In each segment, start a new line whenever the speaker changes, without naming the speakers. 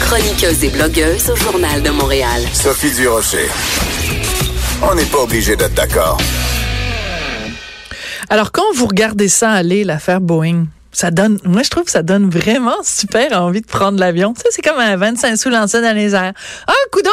Chroniqueuse et blogueuse au Journal de Montréal.
Sophie Durocher. On n'est pas obligé d'être d'accord.
Alors, quand vous regardez ça aller, l'affaire Boeing, ça donne, moi, je trouve que ça donne vraiment super envie de prendre l'avion. Ça, c'est comme un 25 sous lancé dans les airs. Ah, coudon!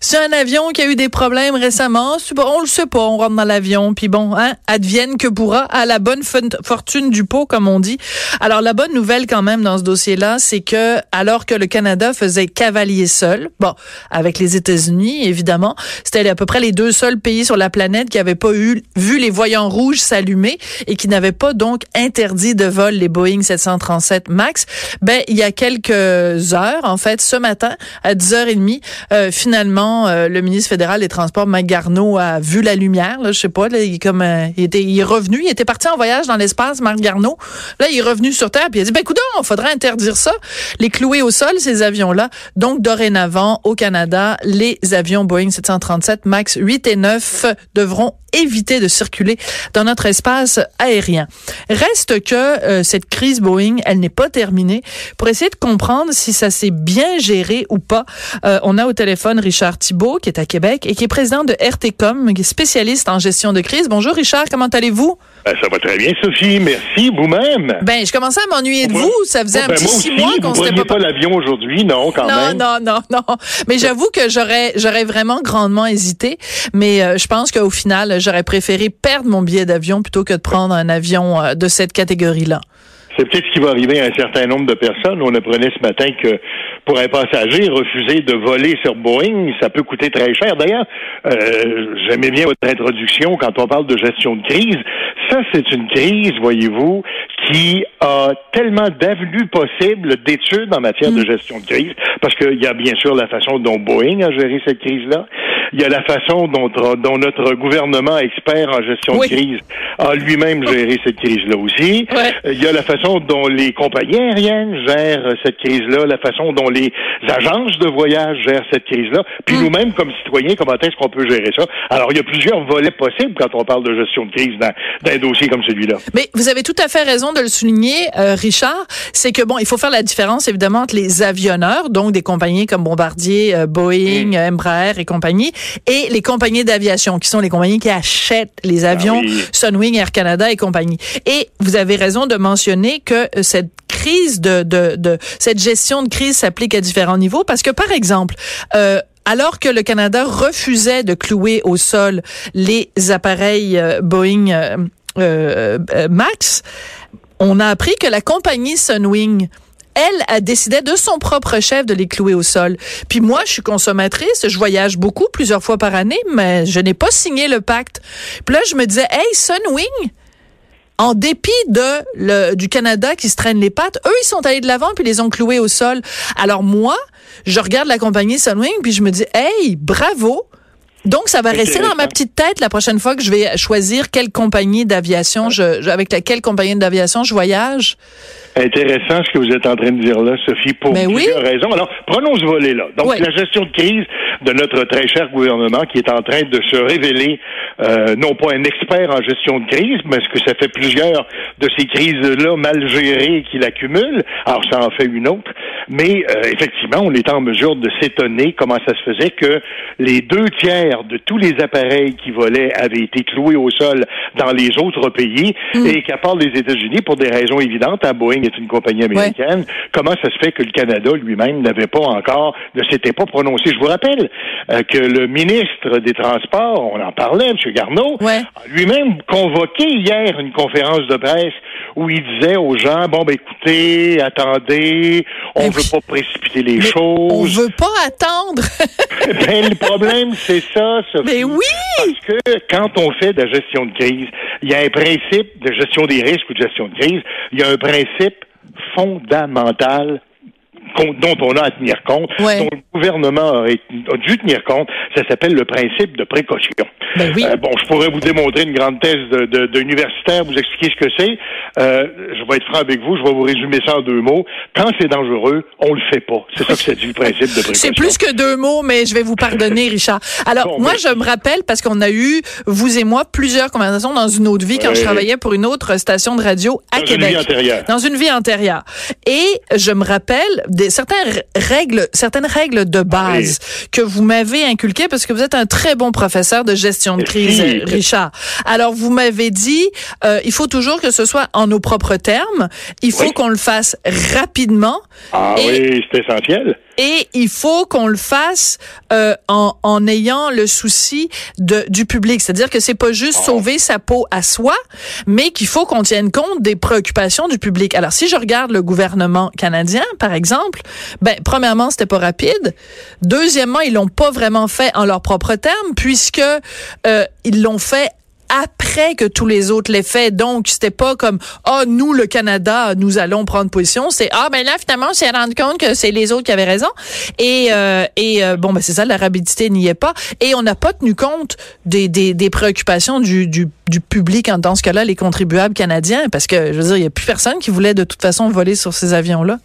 C'est un avion qui a eu des problèmes récemment. On le sait pas. On rentre dans l'avion. Puis bon, hein, advienne que pourra à la bonne fortune du pot, comme on dit. Alors, la bonne nouvelle quand même dans ce dossier-là, c'est que alors que le Canada faisait cavalier seul, bon, avec les États-Unis, évidemment, c'était à peu près les deux seuls pays sur la planète qui n'avaient pas eu, vu les voyants rouges s'allumer et qui n'avaient pas donc interdit de vol les Boeing 737 MAX, ben il y a quelques heures, en fait, ce matin à 10h30, euh, finalement, euh, le ministre fédéral des Transports, Mike Garneau, a vu la lumière. Là, je sais pas, euh, il, était, est revenu, il était parti en voyage dans l'espace, Marc Garneau. Là, il est revenu sur Terre, puis il a dit, ben il faudrait interdire ça, les clouer au sol, ces avions-là. Donc, dorénavant, au Canada, les avions Boeing 737 MAX 8 et 9 devront éviter de circuler dans notre espace aérien. Reste que euh, cette crise Boeing, elle n'est pas terminée. Pour essayer de comprendre si ça s'est bien géré ou pas, euh, on a au téléphone Richard Thibault, qui est à Québec et qui est président de RTCOM, qui est spécialiste en gestion de crise. Bonjour Richard, comment allez-vous?
Ben, ça va très bien, Sophie. Merci, vous-même?
Ben, je commençais à m'ennuyer de vous. Ça faisait un ben, petit six mois qu'on s'était
pas... pas l'avion aujourd'hui, non, quand
même. Non, non, non, non. Mais j'avoue que j'aurais, j'aurais vraiment grandement hésité. Mais euh, je pense qu'au final, j'aurais préféré perdre mon billet d'avion plutôt que de prendre un avion euh, de cette catégorie-là.
C'est peut-être ce qui va arriver à un certain nombre de personnes. On apprenait ce matin que pour un passager, refuser de voler sur Boeing, ça peut coûter très cher. D'ailleurs, euh, j'aimais bien votre introduction quand on parle de gestion de crise. Ça, c'est une crise, voyez-vous, qui a tellement d'avenues possibles d'études en matière de mm. gestion de crise, parce qu'il y a bien sûr la façon dont Boeing a géré cette crise-là. Il y a la façon dont, dont notre gouvernement expert en gestion de crise a lui-même géré cette crise-là aussi. Il y a la façon dont les compagnies aériennes gèrent cette crise-là, la façon dont les agences de voyage gèrent cette crise-là, puis mm. nous-mêmes comme citoyens, comment est-ce qu'on peut gérer ça? Alors, il y a plusieurs volets possibles quand on parle de gestion de crise dans, dans un dossier comme celui-là.
Mais vous avez tout à fait raison de le souligner, euh, Richard. C'est que, bon, il faut faire la différence, évidemment, entre les avionneurs, donc des compagnies comme Bombardier, euh, Boeing, mm. Embraer et compagnie, et les compagnies d'aviation, qui sont les compagnies qui achètent les avions, ah Sunwing, Air Canada et compagnie. Et vous avez raison de mentionner que euh, cette crise de, de, de cette gestion de crise s'applique à différents niveaux parce que par exemple euh, alors que le Canada refusait de clouer au sol les appareils euh, Boeing euh, euh, Max, on a appris que la compagnie Sunwing elle a décidé de son propre chef de les clouer au sol. Puis moi, je suis consommatrice, je voyage beaucoup, plusieurs fois par année, mais je n'ai pas signé le pacte. Puis là, je me disais, hey, Sunwing, en dépit de le, du Canada qui se traîne les pattes, eux, ils sont allés de l'avant puis les ont cloués au sol. Alors moi, je regarde la compagnie Sunwing puis je me dis, hey, bravo. Donc, ça va rester dans ma petite tête la prochaine fois que je vais choisir quelle compagnie d'aviation, je, avec laquelle compagnie d'aviation je voyage.
Intéressant ce que vous êtes en train de dire là, Sophie, pour ben plusieurs raisons. Alors, prenons ce volet-là. Donc, la gestion de crise de notre très cher gouvernement qui est en train de se révéler euh, non pas un expert en gestion de crise, mais ce que ça fait plusieurs de ces crises-là mal gérées qu'il accumule. Alors, ça en fait une autre. Mais euh, effectivement, on est en mesure de s'étonner comment ça se faisait que les deux tiers de tous les appareils qui volaient avaient été cloués au sol dans les autres pays hmm. et qu'à part les États-Unis, pour des raisons évidentes, à Boeing est une compagnie américaine. Comment ça se fait que le Canada lui-même n'avait pas encore, ne s'était pas prononcé? Je vous rappelle que le ministre des Transports, on en parlait, M. Garneau, a lui-même convoqué hier une conférence de presse où il disait aux gens, bon, ben écoutez, attendez, on ne veut pas précipiter les choses. On
veut pas attendre.
ben, le problème, c'est ça, Sophie.
Mais oui!
Parce que quand on fait de la gestion de crise, il y a un principe de gestion des risques ou de gestion de crise, il y a un principe fondamental dont on a à tenir compte, dont le gouvernement aurait, a dû tenir compte, ça s'appelle le principe de précaution.
Ben oui.
bon, je pourrais vous démontrer une grande thèse d'universitaire, vous expliquer ce que c'est. je vais être franc avec vous, je vais vous résumer ça en deux mots. Quand c'est dangereux, on le fait pas. C'est ça que c'est du principe de précaution.
C'est plus que deux mots, mais je vais vous pardonner, Richard. Alors, moi, je me rappelle, parce qu'on a eu, vous et moi, plusieurs conversations dans une autre vie quand je travaillais pour une autre station de radio à
dans
Québec.
Une vie antérieure.
Dans une vie antérieure. Et je me rappelle des, certaines règles, certaines règles de base que vous m'avez inculquées parce que vous êtes un très bon professeur de gestion de crise, Richard. Alors, vous m'avez dit, euh, il faut toujours que ce soit en nos propres termes. Il faut qu'on le fasse rapidement.
Ah oui, c'est essentiel.
Et il faut qu'on le fasse euh, en, en, ayant le souci de, du public. C'est-à-dire que c'est pas juste oh. sauver sa peau à soi, mais qu'il faut qu'on tienne compte des préoccupations du public. Alors, si je regarde le gouvernement canadien, par exemple, ben, premièrement, c'était pas rapide. Deuxièmement, ils l'ont pas vraiment fait en leurs propres termes, puisque euh, ils l'ont fait après que tous les autres l'aient fait. Donc, c'était pas comme, ah, oh, nous, le Canada, nous allons prendre position. C'est, ah, ben là, finalement, on s'est rendu compte que c'est les autres qui avaient raison. Et, euh, et euh, bon, ben c'est ça, la rapidité n'y est pas. Et on n'a pas tenu compte des, des, des préoccupations du, du, du, public, en dans ce cas-là, les contribuables canadiens, parce que, je veux dire, il n'y a plus personne qui voulait de toute façon voler sur ces avions-là.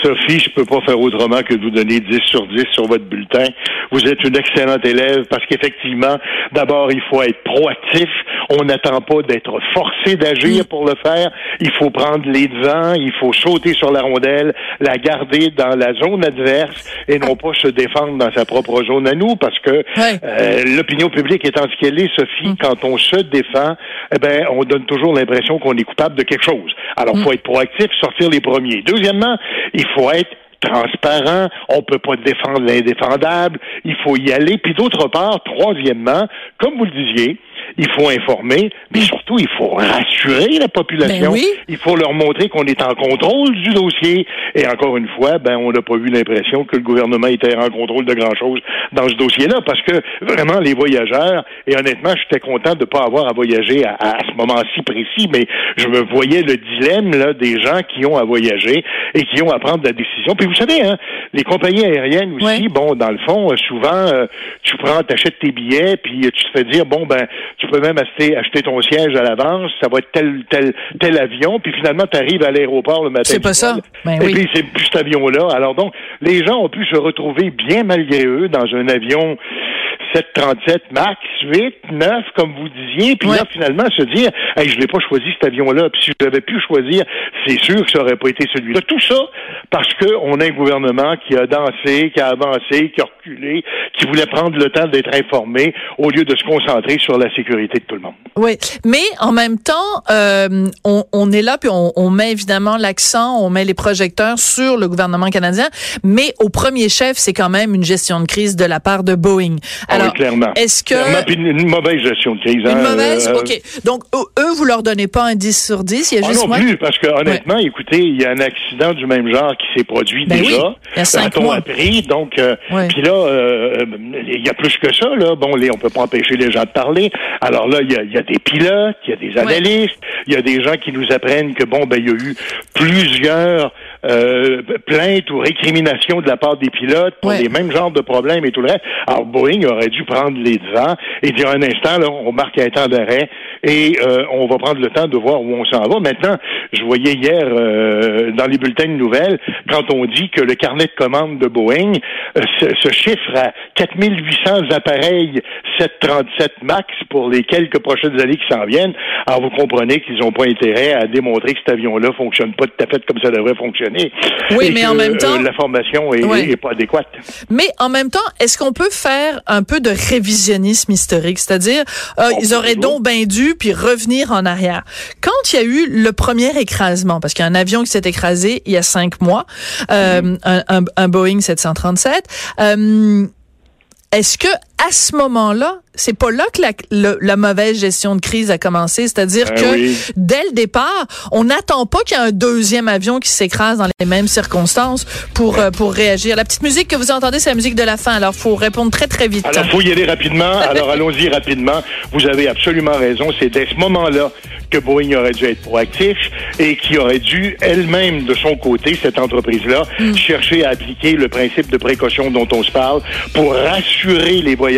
Sophie, je peux pas faire autrement que de vous donner 10 sur 10 sur votre bulletin. Vous êtes une excellente élève parce qu'effectivement, d'abord, il faut être proactif. On n'attend pas d'être forcé d'agir pour le faire. Il faut prendre les devants, il faut sauter sur la rondelle, la garder dans la zone adverse et non pas se défendre dans sa propre zone à nous parce que euh, l'opinion publique étant ce qu'elle est, Sophie, mm. quand on se défend, eh ben, on donne toujours l'impression qu'on est coupable de quelque chose. Alors, il mm. faut être proactif, sortir les premiers. Deuxièmement, il faut être transparent, on peut pas défendre l'indéfendable, il faut y aller. Puis d'autre part, troisièmement, comme vous le disiez, il faut informer, mais surtout, il faut rassurer la population.
Ben
il faut leur montrer qu'on est en contrôle du dossier. Et encore une fois, ben, on n'a pas eu l'impression que le gouvernement était en contrôle de grand-chose dans ce dossier-là, parce que vraiment, les voyageurs, et honnêtement, j'étais content de ne pas avoir à voyager à, ce moment-ci précis, mais je me voyais le dilemme là, des gens qui ont à voyager et qui ont à prendre la décision. Puis vous savez, hein, les compagnies aériennes aussi, bon, dans le fond, euh, souvent, euh, tu prends, t'achètes tes billets, puis tu te fais dire, bon, ben, tu peux même acheter, acheter ton siège à l'avance, ça va être tel, tel, tel avion, puis finalement, tu arrives à l'aéroport le matin.
C'est pas ça. Ben
et puis, c'est plus cet avion-là. Alors donc, les gens ont pu se retrouver bien malgré eux dans un avion 737 max, 8, 9, comme vous disiez, puis là, finalement, se dire, hey, je n'ai pas choisi cet avion-là, puis si j'avais pu choisir, c'est sûr que ça aurait pas été celui-là. Tout ça parce qu'on a un gouvernement qui a dansé, qui a avancé, qui a qui voulait prendre le temps d'être informé au lieu de se concentrer sur la sécurité de tout le monde.
Oui, mais en même temps, euh, on, on, est là, puis on, on met évidemment l'accent, on met les projecteurs sur le gouvernement canadien, mais au premier chef, c'est quand même une gestion de crise de la part de Boeing.
Ah Alors, clairement.
Est-ce que...
Clairement, une, mauvaise gestion de crise.
Une hein, mauvaise, euh, OK. Donc, eux, vous leur donnez pas un 10 sur 10, il y a ah juste...
non plus, parce que honnêtement, écoutez, il y a un accident du même genre qui s'est produit
ben
déjà.
Oui, il y a cinq mois.
appris, donc... Euh, puis là, euh, il y a plus que ça, là. Bon, les, on peut pas empêcher les gens de parler. Alors là, il y a, y a, des pilotes, il y a des analystes, il y a des gens qui nous apprennent que, bon, ben, il y a eu plusieurs euh, plaintes ou récriminations de la part des pilotes pour les mêmes genres de problèmes et tout le reste. Alors, Boeing aurait dû prendre les devants et dire un instant, là, on marque un temps d'arrêt et euh, on va prendre le temps de voir où on s'en va. Maintenant, je voyais hier euh, dans les bulletins de nouvelles, quand on dit que le carnet de commande de Boeing se, chiffre à 4800 appareils 737 MAX pour les quelques prochaines années qui s'en viennent. Alors, vous comprenez qu'ils n'ont pas intérêt à démontrer que cet avion-là fonctionne pas tout à fait comme ça devrait fonctionner.
Oui, mais en même temps...
la formation est, pas adéquate.
Mais en même temps, est-ce qu'on peut faire un peu de révisionnisme historique? C'est-à-dire, euh, ils auraient donc bien dû puis revenir en arrière. Quand il y a eu le premier écrasement, parce qu'il y a un avion qui s'est écrasé il y a cinq mois, euh, un, un, Boeing 737, euh, est-ce que à ce moment-là, c'est pas là que la, la, mauvaise gestion de crise a commencé. C'est-à-dire ben que dès le départ, on n'attend pas qu'il y ait un deuxième avion qui s'écrase dans les mêmes circonstances pour euh, pour réagir. La petite musique que vous entendez, c'est la musique de la fin. Alors, faut répondre très très vite.
Alors, faut y aller rapidement. Alors, allons-y rapidement. Vous avez absolument raison. C'est dès ce moment-là que Boeing aurait dû être proactif et qui aurait dû elle-même, de son côté, cette entreprise-là, mm. chercher à appliquer le principe de précaution dont on se parle pour rassurer les voyageurs,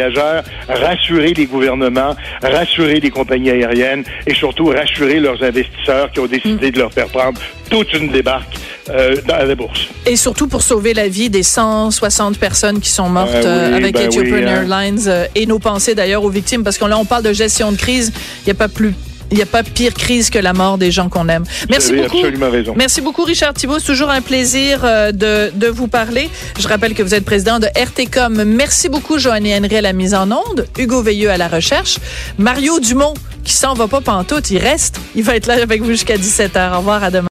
rassurer les gouvernements, rassurer les compagnies aériennes et surtout rassurer leurs investisseurs qui ont décidé de leur faire prendre toute une débarque euh, dans la bourse.
Et surtout pour sauver la vie des 160 personnes qui sont mortes ben euh, avec ben Ethiopian hein. Airlines euh, et nos pensées d'ailleurs aux victimes parce que là on parle de gestion de crise, il n'y a pas plus il n'y a pas pire crise que la mort des gens qu'on aime. Merci
vous
avez beaucoup.
Absolument raison.
Merci beaucoup, Richard Thibault. C'est toujours un plaisir euh, de, de vous parler. Je rappelle que vous êtes président de RTCOM. Merci beaucoup, Joanne Henry à la mise en onde, Hugo Veilleux à la recherche, Mario Dumont qui s'en va pas pantoute, il reste. Il va être là avec vous jusqu'à 17h. Au revoir, à demain.